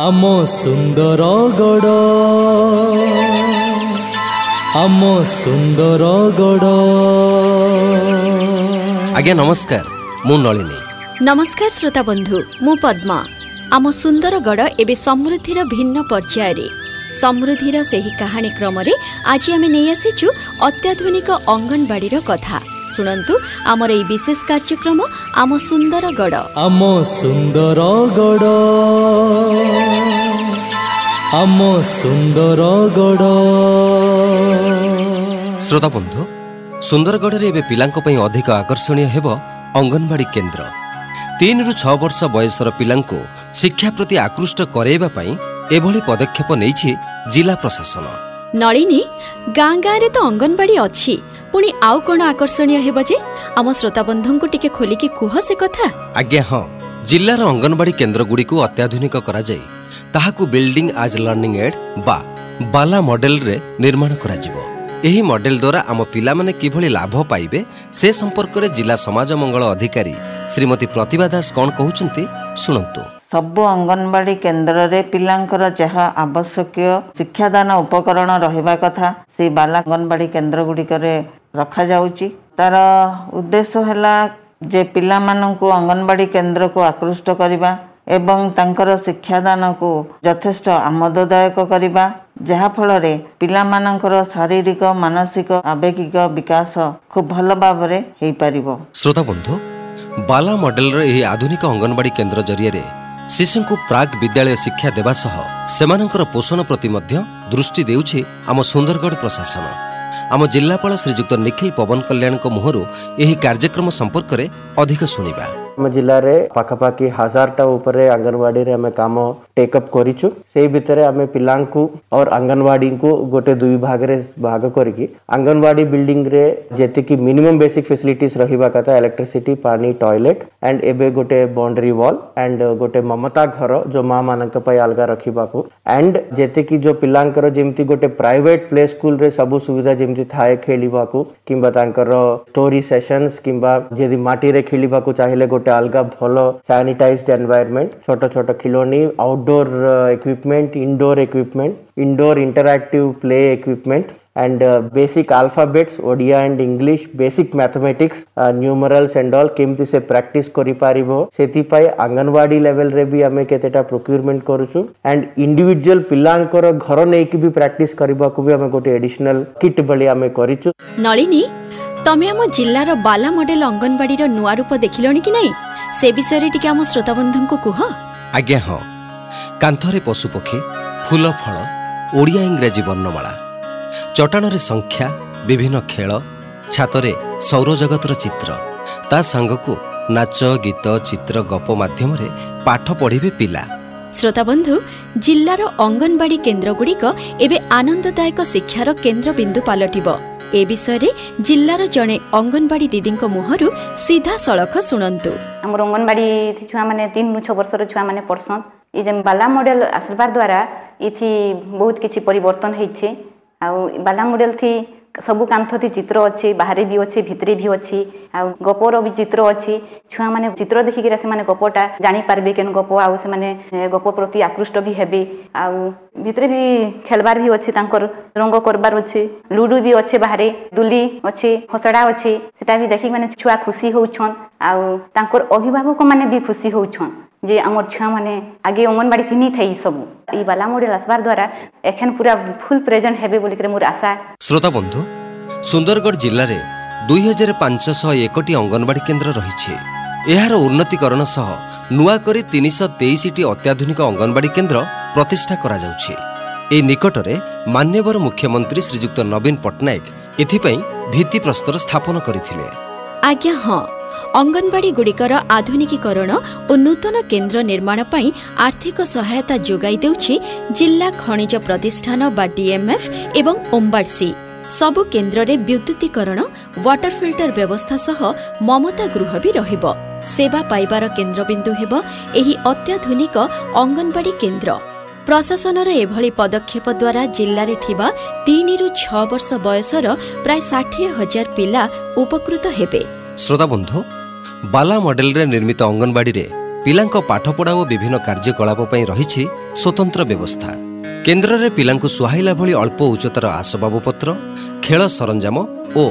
ଆମ ସୁନ୍ଦର ଗଡ଼। ଆମ ସୁନ୍ଦର ଗଡ଼। ଆଜ୍ଞା ନମସ୍କାର। ମୁଁ ନଳିନୀ। ନମସ୍କାର ଶ୍ରୋତା ବନ୍ଧୁ ମୁଁ ପଦ୍ମା। ଆମ ସୁନ୍ଦରଗଡ଼ ଏବେ ସମୃଦ୍ଧିର ଭିନ୍ନ ପର୍ଯ୍ୟାୟରେ। ସମୃଦ୍ଧିର ସେହି କାହାଣୀ କ୍ରମରେ ଆଜି ଆମେ ନେଇ ଆସିଛୁ ଅତ୍ୟାଧୁନିକ ଅଙ୍ଗନବାଡ଼ିର କଥା। ଶୁଣନ୍ତୁ ଆମର ଏହି ବିଶେଷ କାର୍ଯ୍ୟକ୍ରମ ଆମ ସୁନ୍ଦରଗଡ଼ ଆମ ଆମ ଶ୍ରୋତା ବନ୍ଧୁ ସୁନ୍ଦରଗଡ଼ରେ ଏବେ ପିଲାଙ୍କ ପାଇଁ ଅଧିକ ଆକର୍ଷଣୀୟ ହେବ ଅଙ୍ଗନବାଡ଼ି କେନ୍ଦ୍ର। ତିନିରୁ ଛଅ ବର୍ଷ ବୟସର ପିଲାଙ୍କୁ ଶିକ୍ଷା ପ୍ରତି ଆକୃଷ୍ଟ କରାଇବା ପାଇଁ ଏଭଳି ପଦକ୍ଷେପ ନେଇଛି ଜିଲ୍ଲା ପ୍ରଶାସନ। ନଳିନୀ ଗାଁ ଗାଁରେ ତ ଅଙ୍ଗନବାଡ଼ି ଅଛି। ପୁଣି ଆଉ କ'ଣ ଆକର୍ଷଣୀୟ ହେବ ଯେ? ଆମ ଶ୍ରୋତାବନ୍ଧୁଙ୍କୁ ଟିକେ ଖୋଲିକି କୁହ ସେ କଥା। ଆଜ୍ଞା ହଁ। ଜିଲ୍ଲାର ଅଙ୍ଗନବାଡ଼ି କେନ୍ଦ୍ରଗୁଡ଼ିକୁ ଅତ୍ୟାଧୁନିକ କରାଯାଇ ତାହାକୁ ବିଲ୍ଡିଂ ଆଜ୍ ଲର୍ଣ୍ଣିଂ ଏଡ୍ ବା ବାଲା ମଡେଲରେ ନିର୍ମାଣ କରାଯିବ। ଏହି ମଡେଲ ଦ୍ୱାରା ଆମ ପିଲାମାନେ କିଭଳି ଲାଭ ପାଇବେ ସେ ସମ୍ପର୍କରେ ଜିଲ୍ଲା ସମାଜ ମଙ୍ଗଳ ଅଧିକାରୀ ଶ୍ରୀମତୀ ପ୍ରତିଭା ଦାସ କ'ଣ କହୁଛନ୍ତି ଶୁଣନ୍ତୁ। ସବୁ ଅଙ୍ଗନବାଡ଼ି କେନ୍ଦ୍ରରେ ପିଲାଙ୍କର ଯାହା ଆବଶ୍ୟକୀୟ ଶିକ୍ଷାଦାନ ଉପକରଣ ରହିବା କଥା ସେଇ ବାଲା ଅଙ୍ଗନବାଡ଼ି କେନ୍ଦ୍ର ଗୁଡ଼ିକରେ ରଖାଯାଉଛି। ତାର ଉଦ୍ଦେଶ୍ୟ ହେଲା ଯେ ପିଲାମାନଙ୍କୁ ଅଙ୍ଗନବାଡ଼ି କେନ୍ଦ୍ରକୁ ଆକୃଷ୍ଟ କରିବା ଏବଂ ତାଙ୍କର ଶିକ୍ଷାଦାନକୁ ଯଥେଷ୍ଟ ଆମୋଦଦାୟକ କରିବା ଯାହାଫଳରେ ପିଲାମାନଙ୍କର ଶାରୀରିକ ମାନସିକ ଆବେଗିକ ବିକାଶ ଖୁବ୍ ଭଲ ଭାବରେ ହେଇପାରିବ। ଶ୍ରୋତା ବନ୍ଧୁ ବାଲା ମଡେଲର ଏହି ଆଧୁନିକ ଅଙ୍ଗନବାଡ଼ି କେନ୍ଦ୍ର ଜରିଆରେ ଶିଶୁଙ୍କୁ ପ୍ରାକ୍ ବିଦ୍ୟାଳୟ ଶିକ୍ଷା ଦେବା ସହ ସେମାନଙ୍କର ପୋଷଣ ପ୍ରତି ମଧ୍ୟ ଦୃଷ୍ଟି ଦେଉଛି ଆମ ସୁନ୍ଦରଗଡ଼ ପ୍ରଶାସନ। ଆମ ଜିଲ୍ଲାପାଳ ଶ୍ରୀଯୁକ୍ତ ନିଖିଲ ପବନ କଲ୍ୟାଣଙ୍କ ମୁହଁରୁ ଏହି କାର୍ଯ୍ୟକ୍ରମ ସମ୍ପର୍କରେ ଅଧିକ ଶୁଣିବା। ଆମ ଜିଲ୍ଲାରେ ପାଖାପାଖି ହଜାରଟା ଉପରେ ଅଙ୍ଗନବାଡ଼ିରେ ଆମେ କାମ ଟେକଅପ୍ କରିଛୁ ସେଇ ଭିତରେ ଆମେ ପିଲାଙ୍କୁ और ଅଙ୍ଗନବାଡ଼ିଙ୍କୁ ଗୋଟେ ଦୁଇ ଭାଗରେ ଭାଗ କରିକି ଅଙ୍ଗନବାଡ଼ି ବିଲ୍ଡିଂରେ ଯେତିକି ମିନିମମ୍ ବେସିକ୍ ଫେସିଲିଟିସ୍ ରହିବା କଥା ଇଲେକ୍ଟ୍ରିସିଟି ପାଣି ଟଏଲେଟ୍ ଆଣ୍ଡ ଏବେ ଗୋଟେ ବାଉଣ୍ଡରୀ ୱାଲ୍ ଆଣ୍ଡ ଗୋଟେ ମମତା ଘର ଯୋଉ ମା ମାନଙ୍କ ପାଇଁ ଅଲଗା ରଖିବାକୁ ଆଣ୍ଡ ଯେତିକି ଯୋଉ ପିଲାଙ୍କର ଯେମିତି ଗୋଟେ ପ୍ରାଇଭେଟ ପ୍ଲେ ସ୍କୁଲରେ ସବୁ ସୁବିଧା ଯେମିତି ଥାଏ ଖେଳିବାକୁ କିମ୍ବା ତାଙ୍କର ଷ୍ଟୋରି ସେସନ୍ସ କିମ୍ବା ଯଦି ମାଟିରେ ଖେଳିବାକୁ ଚାହିଁଲେ ଗୋଟେ अलगा भल सानिटाइज्ड एनवायरनमेंट छोट छोट खिलोनी outdoor equipment indoor equipment indoor interactive play equipment and uh, basic alphabets odia and english basic mathematics uh, numerals and all केमती से practice करि पारिबो सेति पाई आंगनवाड़ी लेवल रे भी हमें केतेटा procurement करूछु and individual पिलांकर घर नेकी भी practice करिबा को भी हमें गोटे एडिशनल किट भली हमें ତମେ ଆମ ଜିଲ୍ଲାର ବାଲା ମଡେଲ ଅଙ୍ଗନବାଡ଼ିର ନୂଆ ରୂପ ଦେଖିଲଣି କି ନାହିଁ ସେ ବିଷୟରେ ଟିକେ ଆମ ଶ୍ରୋତାବନ୍ଧୁଙ୍କୁ କୁହ। ଆଜ୍ଞା ହଁ। କାନ୍ଥରେ ପଶୁପକ୍ଷୀ ଫୁଲ ଫଳ ଓଡ଼ିଆ ଇଂରାଜୀ ବର୍ଣ୍ଣମାଳା। ଚଟାଣରେ ସଂଖ୍ୟା ବିଭିନ୍ନ ଖେଳ ଛାତରେ ସୌରଜଗତର ଚିତ୍ର। ତା ସାଙ୍ଗକୁ ନାଚ ଗୀତ ଚିତ୍ର ଗପ ମାଧ୍ୟମରେ ପାଠ ପଢ଼ିବେ ପିଲା। ଶ୍ରୋତାବନ୍ଧୁ ଜିଲ୍ଲାର ଅଙ୍ଗନବାଡ଼ି କେନ୍ଦ୍ରଗୁଡ଼ିକ ଏବେ ଆନନ୍ଦଦାୟକ ଶିକ୍ଷାର କେନ୍ଦ୍ରବିନ୍ଦୁ ପାଲଟିବ। ଏ ବିଷୟରେ ଜିଲ୍ଲାର ଜଣେ ଅଙ୍ଗନବାଡ଼ି ଦିଦିଙ୍କ ମୁହଁରୁ ସିଧାସଳଖ ଶୁଣନ୍ତୁ। ଆମର ଅଙ୍ଗନବାଡ଼ି ଛୁଆମାନେ ତିନିରୁ ଛଅ ବର୍ଷର ଛୁଆମାନେ ପଢ଼ସନ୍। ଏ ଯେନ୍ ବାଲା ମଡ଼େଲ ଆସିବା ଦ୍ୱାରା ଏଥି ବହୁତ କିଛି ପରିବର୍ତ୍ତନ ହେଇଛେ। ଆଉ ବାଲା ମଡ଼େଲ ଥି ସବୁ କାନ୍ଥ ଥି ଚିତ୍ର ଅଛି ବାହାରେ ବି ଅଛି ଭିତରେ ବି ଅଛି ଆଉ ଗପର ବି ଚିତ୍ର ଅଛି। ଛୁଆମାନେ ଚିତ୍ର ଦେଖିକିରି ସେମାନେ ଗପଟା ଜାଣିପାରିବେ କେନ୍ ଗପ ଆଉ ସେମାନେ ଏ, ଗପ ପ୍ରତି ଆକୃଷ୍ଟ ବି ହେବେ। ଆଉ ଭିତରେ ବି ଖେଲବାର ବି ଅଛି ତାଙ୍କର ରଙ୍ଗ କରବାର ଅଛି। ଲୁଡୁ ବି ଅଛି ବାହାରେ ଦୁଲି ଅଛି ହସଡ଼ା ଅଛି। ସେଟା ବି ଦେଖିକି ମାନେ ଛୁଆ ଖୁସି ହଉଛନ୍ ଆଉ ତାଙ୍କର ଅଭିଭାବକ ମାନେ ବି ଖୁସି ହଉଛନ୍। ଯେ ଆମର ଛୁଆମାନେ ଆଗେ ଅଙ୍ଗନବାଡ଼ି ଥିନି ଥାଇ ସବୁ। ଏଇ ବାଲା ମଡ଼େଲ ଆସିବାର ଦ୍ୱାରା ଏଖେନ୍ ପୁରା ଫୁଲ୍ ପ୍ରେଜେଣ୍ଟ ହେବେ ବୋଲିକରି ମୋର ଆଶା। ଶ୍ରୋତା ବନ୍ଧୁ ସୁନ୍ଦରଗଡ଼ ଜିଲ୍ଲାରେ ଦୁଇ ହଜାର ପାଞ୍ଚଶହ ଏକଟି ଅଙ୍ଗନବାଡ଼ି କେନ୍ଦ୍ର ରହିଛି। ଏହାର ଉନ୍ନତିକରଣ ସହ ନୂଆ କରି ତିନିଶହ ତେଇଶଟି ଅତ୍ୟାଧୁନିକ ଅଙ୍ଗନବାଡ଼ି କେନ୍ଦ୍ର ପ୍ରତିଷ୍ଠା କରାଯାଉଛି। ଏହି ନିକଟରେ ମାନ୍ୟବର ମୁଖ୍ୟମନ୍ତ୍ରୀ ଶ୍ରୀଯୁକ୍ତ ନବୀନ ପଟ୍ଟନାୟକ ଏଥିପାଇଁ ଭିତ୍ତିପ୍ରସ୍ତର ସ୍ଥାପନ କରିଥିଲେ। ଆଜ୍ଞା ହଁ। ଅଙ୍ଗନବାଡ଼ିଗୁଡ଼ିକର ଆଧୁନିକୀକରଣ ଓ ନୂତନ କେନ୍ଦ୍ର ନିର୍ମାଣ ପାଇଁ ଆର୍ଥିକ ସହାୟତା ଯୋଗାଇ ଦେଉଛି ଜିଲ୍ଲା ଖଣିଜ ପ୍ରତିଷ୍ଠାନ ବା ଡିଏମ୍ଏଫ୍ ଏବଂ ଓମ୍ବାଡ୍ସି ସବୁ କେନ୍ଦ୍ରରେ ବିଦ୍ୟୁତୀକରଣ ୱାଟର ଫିଲ୍ଟର ବ୍ୟବସ୍ଥା ସହ ମମତା ଗୃହ ବି ରହିବ। ସେବା ପାଇବାର କେନ୍ଦ୍ରବିନ୍ଦୁ ହେବ ଏହି ଅତ୍ୟାଧୁନିକ ଅଙ୍ଗନବାଡ଼ି କେନ୍ଦ୍ର। ପ୍ରଶାସନର ଏଭଳି ପଦକ୍ଷେପ ଦ୍ୱାରା ଜିଲ୍ଲାରେ ଥିବା ତିନିରୁ ଛଅ ବର୍ଷ ବୟସର ପ୍ରାୟ ଷାଠିଏ ହଜାର ପିଲା ଉପକୃତ ହେବେ। ଶ୍ରୋତାବନ୍ଧୁ ବାଲା ମଡେଲରେ ନିର୍ମିତ ଅଙ୍ଗନବାଡ଼ିରେ ପିଲାଙ୍କ ପାଠପଢ଼ା ଓ ବିଭିନ୍ନ କାର୍ଯ୍ୟକଳାପ ପାଇଁ ରହିଛି ସ୍ୱତନ୍ତ୍ର ବ୍ୟବସ୍ଥା। କେନ୍ଦ୍ରରେ ପିଲାଙ୍କୁ ସୁହାଇଲା ଭଳି ଅଳ୍ପ ଉଚ୍ଚତାର ଆସବାବପତ୍ର ଖେଳ ସରଞ୍ଜାମ ଓ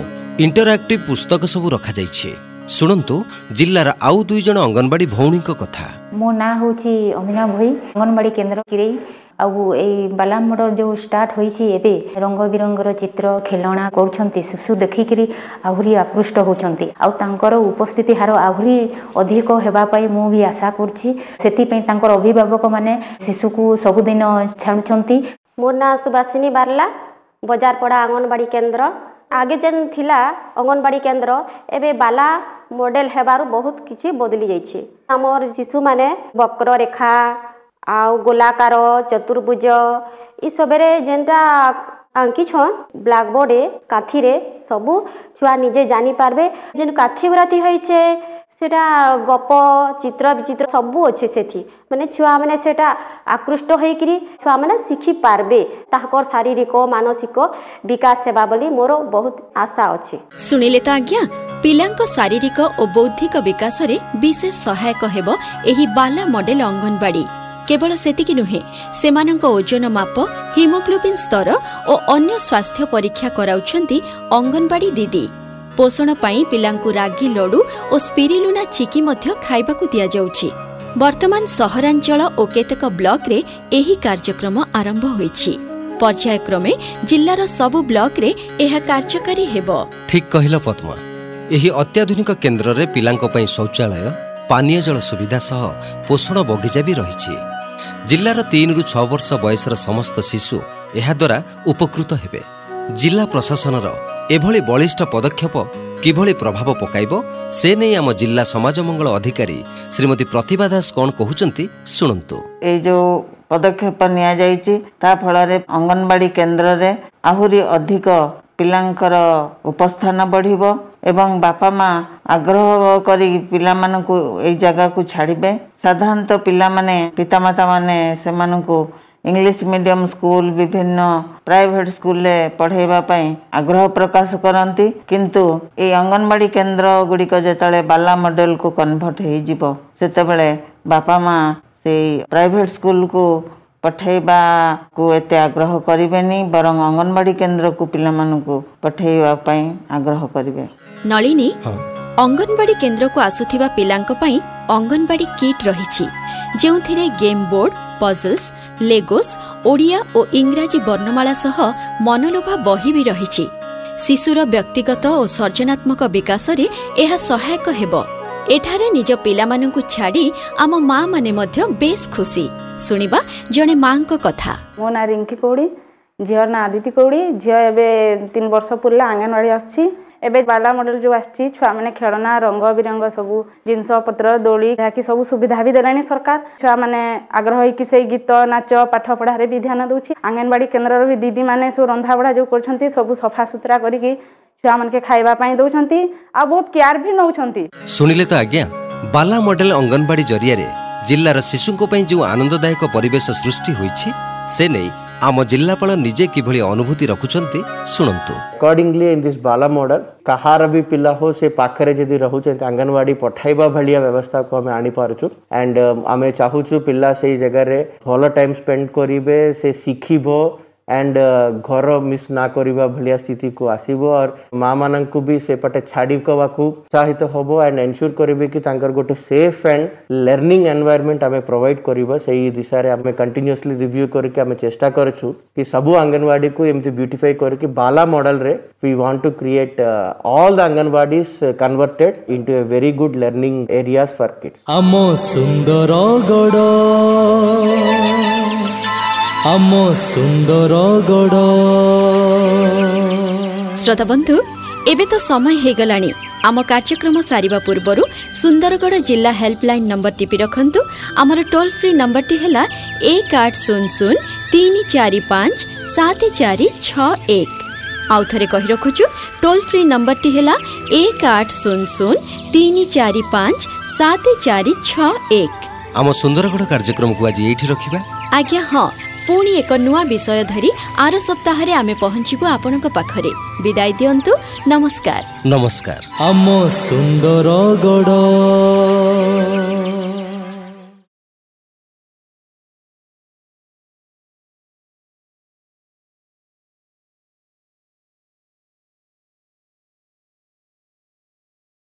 ଇଣ୍ଟରାକ୍ଟିଭ୍ ପୁସ୍ତକ ସବୁ ରଖାଯାଇଛି। ଶୁଣନ୍ତୁ ଜିଲ୍ଲାର ଆଉ ଦୁଇ ଜଣ ଅଙ୍ଗନବାଡି ଭଉଣୀଙ୍କ କଥା। ମୋ ନାଁ ହେଉଛି ଅମିନା ଭୋଇ ଅଙ୍ଗନବାଡ଼ି କେନ୍ଦ୍ର କିରେଇ। ଆଉ ଏଇ ବାଲା ମଡ଼ର ଯେଉଁ ଷ୍ଟାର୍ଟ ହୋଇଛି ଏବେ ରଙ୍ଗ ବିରଙ୍ଗର ଚିତ୍ର ଖେଳଣା କରୁଛନ୍ତି ଶିଶୁ ଦେଖିକିରି ଆହୁରି ଆକୃଷ୍ଟ ହେଉଛନ୍ତି। ଆଉ ତାଙ୍କର ଉପସ୍ଥିତି ହାର ଆହୁରି ଅଧିକ ହେବା ପାଇଁ ମୁଁ ବି ଆଶା କରୁଛି। ସେଥିପାଇଁ ତାଙ୍କର ଅଭିଭାବକମାନେ ଶିଶୁକୁ ସବୁଦିନ ଛାଡ଼ୁଛନ୍ତି ମୋ ନାଁ ସୁବାସିନୀ ବାର୍ଲା ବଜାରପଡ଼ା ଅଙ୍ଗନବାଡ଼ି କେନ୍ଦ୍ର। ଆଗେ ଯେନ୍ ଥିଲା ଅଙ୍ଗନବାଡ଼ି କେନ୍ଦ୍ର ଏବେ ବାଲା ମଡ଼େଲ ହେବାରୁ ବହୁତ କିଛି ବଦଳି ଯାଇଛି। ଆମର ଶିଶୁମାନେ ବକ୍ରରେଖା ଆଉ ଗୋଲାକାର ଚତୁର୍ଭୁଜ ଇସବରେ ଯେନ୍ଟା ଆଙ୍କିଛନ୍ ବ୍ଲାକବୋର୍ଡ଼ରେ କାଥିରେ ସବୁ ଛୁଆ ନିଜେ ଜାଣିପାରବେ ଯେନ୍ କାଥି ଗୁରାତି ହେଇଛେ ସେଟା ଗପ ଚିତ୍ର ବିଚିତ୍ର ସବୁ ଅଛେ ସେଠି ମାନେ ଛୁଆମାନେ ସେଟା ଆକୃଷ୍ଟ ହେଇକିରି ଛୁଆମାନେ ଶିଖିପାରବେ। ତାଙ୍କର ଶାରୀରିକ ମାନସିକ ବିକାଶ ହେବା ବୋଲି ମୋର ବହୁତ ଆଶା ଅଛି। ଶୁଣିଲେ ତ ଆଜ୍ଞା ପିଲାଙ୍କ ଶାରୀରିକ ଓ ବୌଦ୍ଧିକ ବିକାଶରେ ବିଶେଷ ସହାୟକ ହେବ ଏହି ବାଲା ମଡେଲ ଅଙ୍ଗନବାଡି। କେବଳ ସେତିକି ନୁହେଁ ସେମାନଙ୍କ ଓଜନ ମାପ ହିମୋଗ୍ଲୋବିନ୍ ସ୍ତର ଓ ଅନ୍ୟ ସ୍ୱାସ୍ଥ୍ୟ ପରୀକ୍ଷା କରାଉଛନ୍ତି ଅଙ୍ଗନବାଡି ଦିଦି। ପୋଷଣ ପାଇଁ ପିଲାଙ୍କୁ ରାଗି ଲଡୁ ଓ ସ୍ପିରିଲୁନା ଚିକି ମଧ୍ୟ ଖାଇବାକୁ ଦିଆଯାଉଛି। ବର୍ତ୍ତମାନ ସହରାଞ୍ଚଳ ଓ କେତେକ ବ୍ଲକରେ ଏହି କାର୍ଯ୍ୟକ୍ରମ ଆରମ୍ଭ ହୋଇଛି। ପର୍ଯ୍ୟାୟକ୍ରମେ ଜିଲ୍ଲାର ସବୁ ବ୍ଲକରେ ଏହା କାର୍ଯ୍ୟକାରୀ ହେବ। ଠିକ୍ କହିଲ ପଦ୍ମା। ଏହି ଅତ୍ୟାଧୁନିକ କେନ୍ଦ୍ରରେ ପିଲାଙ୍କ ପାଇଁ ଶୌଚାଳୟ ପାନୀୟ ଜଳ ସୁବିଧା ସହ ପୋଷଣ ବଗିଚା ବି ରହିଛି। ଜିଲ୍ଲାର ତିନିରୁ ଛଅ ବର୍ଷ ବୟସର ସମସ୍ତ ଶିଶୁ ଏହାଦ୍ୱାରା ଉପକୃତ ହେବେ। ଜିଲ୍ଲା ପ୍ରଶାସନର ଏଭଳି ବଳିଷ୍ଠ ପଦକ୍ଷେପ କିଭଳି ପ୍ରଭାବ ପକାଇବ ସେ ନେଇ ଆମ ଜିଲ୍ଲା ସମାଜ ମଙ୍ଗଳ ଅଧିକାରୀ ଶ୍ରୀମତୀ ପ୍ରତିଭା ଦାସ କ'ଣ କହୁଛନ୍ତି ଶୁଣନ୍ତୁ। ଏଇ ଯେଉଁ ପଦକ୍ଷେପ ନିଆଯାଇଛି ତା ଫଳରେ ଅଙ୍ଗନବାଡ଼ି କେନ୍ଦ୍ରରେ ଆହୁରି ଅଧିକ ପିଲାଙ୍କର ଉପସ୍ଥାନ ବଢ଼ିବ ଏବଂ ବାପା ମା ଆଗ୍ରହ କରି ପିଲାମାନଙ୍କୁ ଏଇ ଜାଗାକୁ ଛାଡ଼ିବେ। ସାଧାରଣତଃ ପିଲାମାନେ ପିତାମାତାମାନେ ସେମାନଙ୍କୁ ଇଂଲିଶ ମିଡ଼ିୟମ ସ୍କୁଲ ବିଭିନ୍ନ ପ୍ରାଇଭେଟ୍ ସ୍କୁଲରେ ପଢ଼ାଇବା ପାଇଁ ଆଗ୍ରହ ପ୍ରକାଶ କରନ୍ତି। କିନ୍ତୁ ଏଇ ଅଙ୍ଗନବାଡ଼ି କେନ୍ଦ୍ର ଗୁଡ଼ିକ ଯେତେବେଳେ ବାଲା ମଡ଼େଲକୁ କନଭର୍ଟ ହେଇଯିବ ସେତେବେଳେ ବାପା ମା ସେଇ ପ୍ରାଇଭେଟ୍ ସ୍କୁଲକୁ ପଠାଇବାକୁ ଏତେ ଆଗ୍ରହ କରିବେନି ବରଂ ଅଙ୍ଗନବାଡ଼ି କେନ୍ଦ୍ରକୁ ପିଲାମାନଙ୍କୁ ପଠାଇବା ପାଇଁ ଆଗ୍ରହ କରିବେ। ନଳିନୀ ଅଙ୍ଗନବାଡି କେନ୍ଦ୍ରକୁ ଆସୁଥିବା ପିଲାଙ୍କ ପାଇଁ ଅଙ୍ଗନବାଡି କିଟ୍ ରହିଛି ଯେଉଁଥିରେ game board puzzles Legos Odia ଓ ଇଂରାଜୀ ବର୍ଣ୍ଣମାଳା ସହ ମନଲୋଭା ବହି ବି ରହିଛି। ଶିଶୁର ବ୍ୟକ୍ତିଗତ ଓ ସର୍ଜନାତ୍ମକ ବିକାଶରେ ଏହା ସହାୟକ ହେବ। ଏଠାରେ ନିଜ ପିଲାମାନଙ୍କୁ ଛାଡ଼ି ଆମ ମା ମାନେ ମଧ୍ୟ ବେଶ୍ ଖୁସି। ଶୁଣିବା ଜଣେ ମାଙ୍କ କଥା। ମୋ ନାଁ ରିଙ୍କି କଉଡ଼ି ଝିଅର ନାଁ ଆଦିତି କଉଡ଼ି ଝିଅ ଏବେ ତିନି ବର୍ଷ ପୁରିଲା ଅଙ୍ଗନବାଡ଼ି ଆସୁଛି। ଏବେ ବାଲା ମଡ଼େଲ ଯେଉଁ ଆସିଛି ଛୁଆମାନେ ଖେଳନା ରଙ୍ଗ ବିରଙ୍ଗ ସବୁ ଜିନିଷପତ୍ର ଦୋଳି ଯାହାକି ସବୁ ସୁବିଧା ବି ଦେଲାଣି ସରକାର। ଛୁଆମାନେ ଆଗ୍ରହ ହେଇକି ସେଇ ଗୀତ ନାଚ ପାଠ ପଢ଼ାରେ ବି ଧ୍ୟାନ ଦେଉଛି। ଅଙ୍ଗନବାଡ଼ି କେନ୍ଦ୍ରର ବି ଦିଦିମାନେ ସବୁ ରନ୍ଧାବଢ଼ା ଯେଉଁ କରୁଛନ୍ତି ସବୁ ସଫା ସୁତରା କରିକି ଛୁଆମାନକେ ଖାଇବା ପାଇଁ ଦେଉଛନ୍ତି ଆଉ ବହୁତ କେୟାର ବି ନେଉଛନ୍ତି। ଶୁଣିଲେ ତ ଆଜ୍ଞା ବାଲା ମଡେଲ ଅଙ୍ଗନବାଡି ଜରିଆରେ ଜିଲ୍ଲାର ଶିଶୁଙ୍କ ପାଇଁ ଯେଉଁ ଆନନ୍ଦଦାୟକ ପରିବେଶ ସୃଷ୍ଟି ହୋଇଛି ସେ ନେଇ ଆମ ଜିଲ୍ଲାପାଳ ନିଜେ କିଭଳି ଅନୁଭୂତି ରଖୁଛନ୍ତି ଶୁଣନ୍ତୁ। ଆକର୍ଡିଂଲି ଇନ୍ ଦିସ୍ ବାଲା ମଡେଲ କାହାର ବି ପିଲା ହଉ ସେ ପାଖରେ ଯଦି ରହୁଛନ୍ତି ଅଙ୍ଗନବାଡ଼ି ପଠାଇବା ଭଳିଆ ବ୍ୟବସ୍ଥାକୁ ଆମେ ଆଣିପାରୁଛୁ। ଆଣ୍ଡ ଆମେ ଚାହୁଁଛୁ ପିଲା ସେଇ ଜାଗାରେ ଭଲ ଟାଇମ୍ ସ୍ପେଣ୍ଡ କରିବେ ସେ ଶିଖିବ ଆଣ୍ଡ ଘର ମିସ୍ ନା କରିବା ଭଳିଆ ସ୍ଥିତିକୁ ଆସିବ ଆଉ ମା ମାନଙ୍କୁ ବି ସେପଟେ ଛାଡ଼ିବାକୁ ଉତ୍ସାହିତ ହବ ଆଣ୍ଡ ଏନସ୍ୟୁର କରିବେ କି ତାଙ୍କର ଗୋଟେ ସେଫ୍ ଆଣ୍ଡ ଲର୍ଣ୍ଣିଂ ଏନଭାୟରମେଣ୍ଟ ଆମେ ପ୍ରୋଭାଇଡ କରିବା ସେଇ ଦିଶାରେ ଆମେ କଣ୍ଟିନ୍ୟୁଅସଲି ରିଭ୍ୟୁ କରିକି ଆମେ ଚେଷ୍ଟା କରୁଛୁ କି ସବୁ ଅଙ୍ଗନବାଡ଼ିକୁ ଏମିତି ବ୍ୟୁଟିଫାଇ କରିକି ବାଲା ମଡେଲରେ we want to create uh, all the anganwadis uh, converted into a very good learning areas for kids. ଆମ ସୁନ୍ଦରଗଡ଼ ଆମ ସୁନ୍ଦରଗଡ଼। ଶ୍ରୋତାବନ୍ଧୁ ଏବେ ତ ସମୟ ହେଇଗଲାଣି। ଆମ କାର୍ଯ୍ୟକ୍ରମ ସାରିବା ପୂର୍ବରୁ ସୁନ୍ଦରଗଡ଼ ଜିଲ୍ଲା ହେଲ୍ପଲାଇନ୍ ନମ୍ବର ଟିପି ରଖନ୍ତୁ। ଆମର ଟୋଲ୍ ଫ୍ରି ନମ୍ବରଟି ହେଲା ଏକ ଆଠ ଶୂନ ଶୂନ ତିନି ଚାରି ପାଞ୍ଚ ସାତ ଚାରି ଛଅ ଏକ। ଆଉ ଥରେ କହି ରଖୁଛୁ ଟୋଲ୍ ଫ୍ରି ନମ୍ବରଟି ହେଲା ଏକ ଆଠ ଶୂନ ଶୂନ ତିନି ଚାରି ପାଞ୍ଚ ସାତ ଚାରି ଛଅ ଏକ। ଆମ ସୁନ୍ଦରଗଡ଼ କାର୍ଯ୍ୟକ୍ରମକୁ ଆଜି ଏଇଠି ରଖିବା? ଆଜ୍ଞା ହଁ। ପୁଣି ଏକ ନୂଆ ବିଷୟ ଧରି ଆର ସପ୍ତାହରେ ଆମେ ପହଞ୍ଚିବୁ ଆପଣଙ୍କ ପାଖରେ। ବିଦାୟ ଦିଅନ୍ତୁ। ନମସ୍କାର। ନମସ୍କାର। ଆମ ସୁନ୍ଦରଗଡ଼।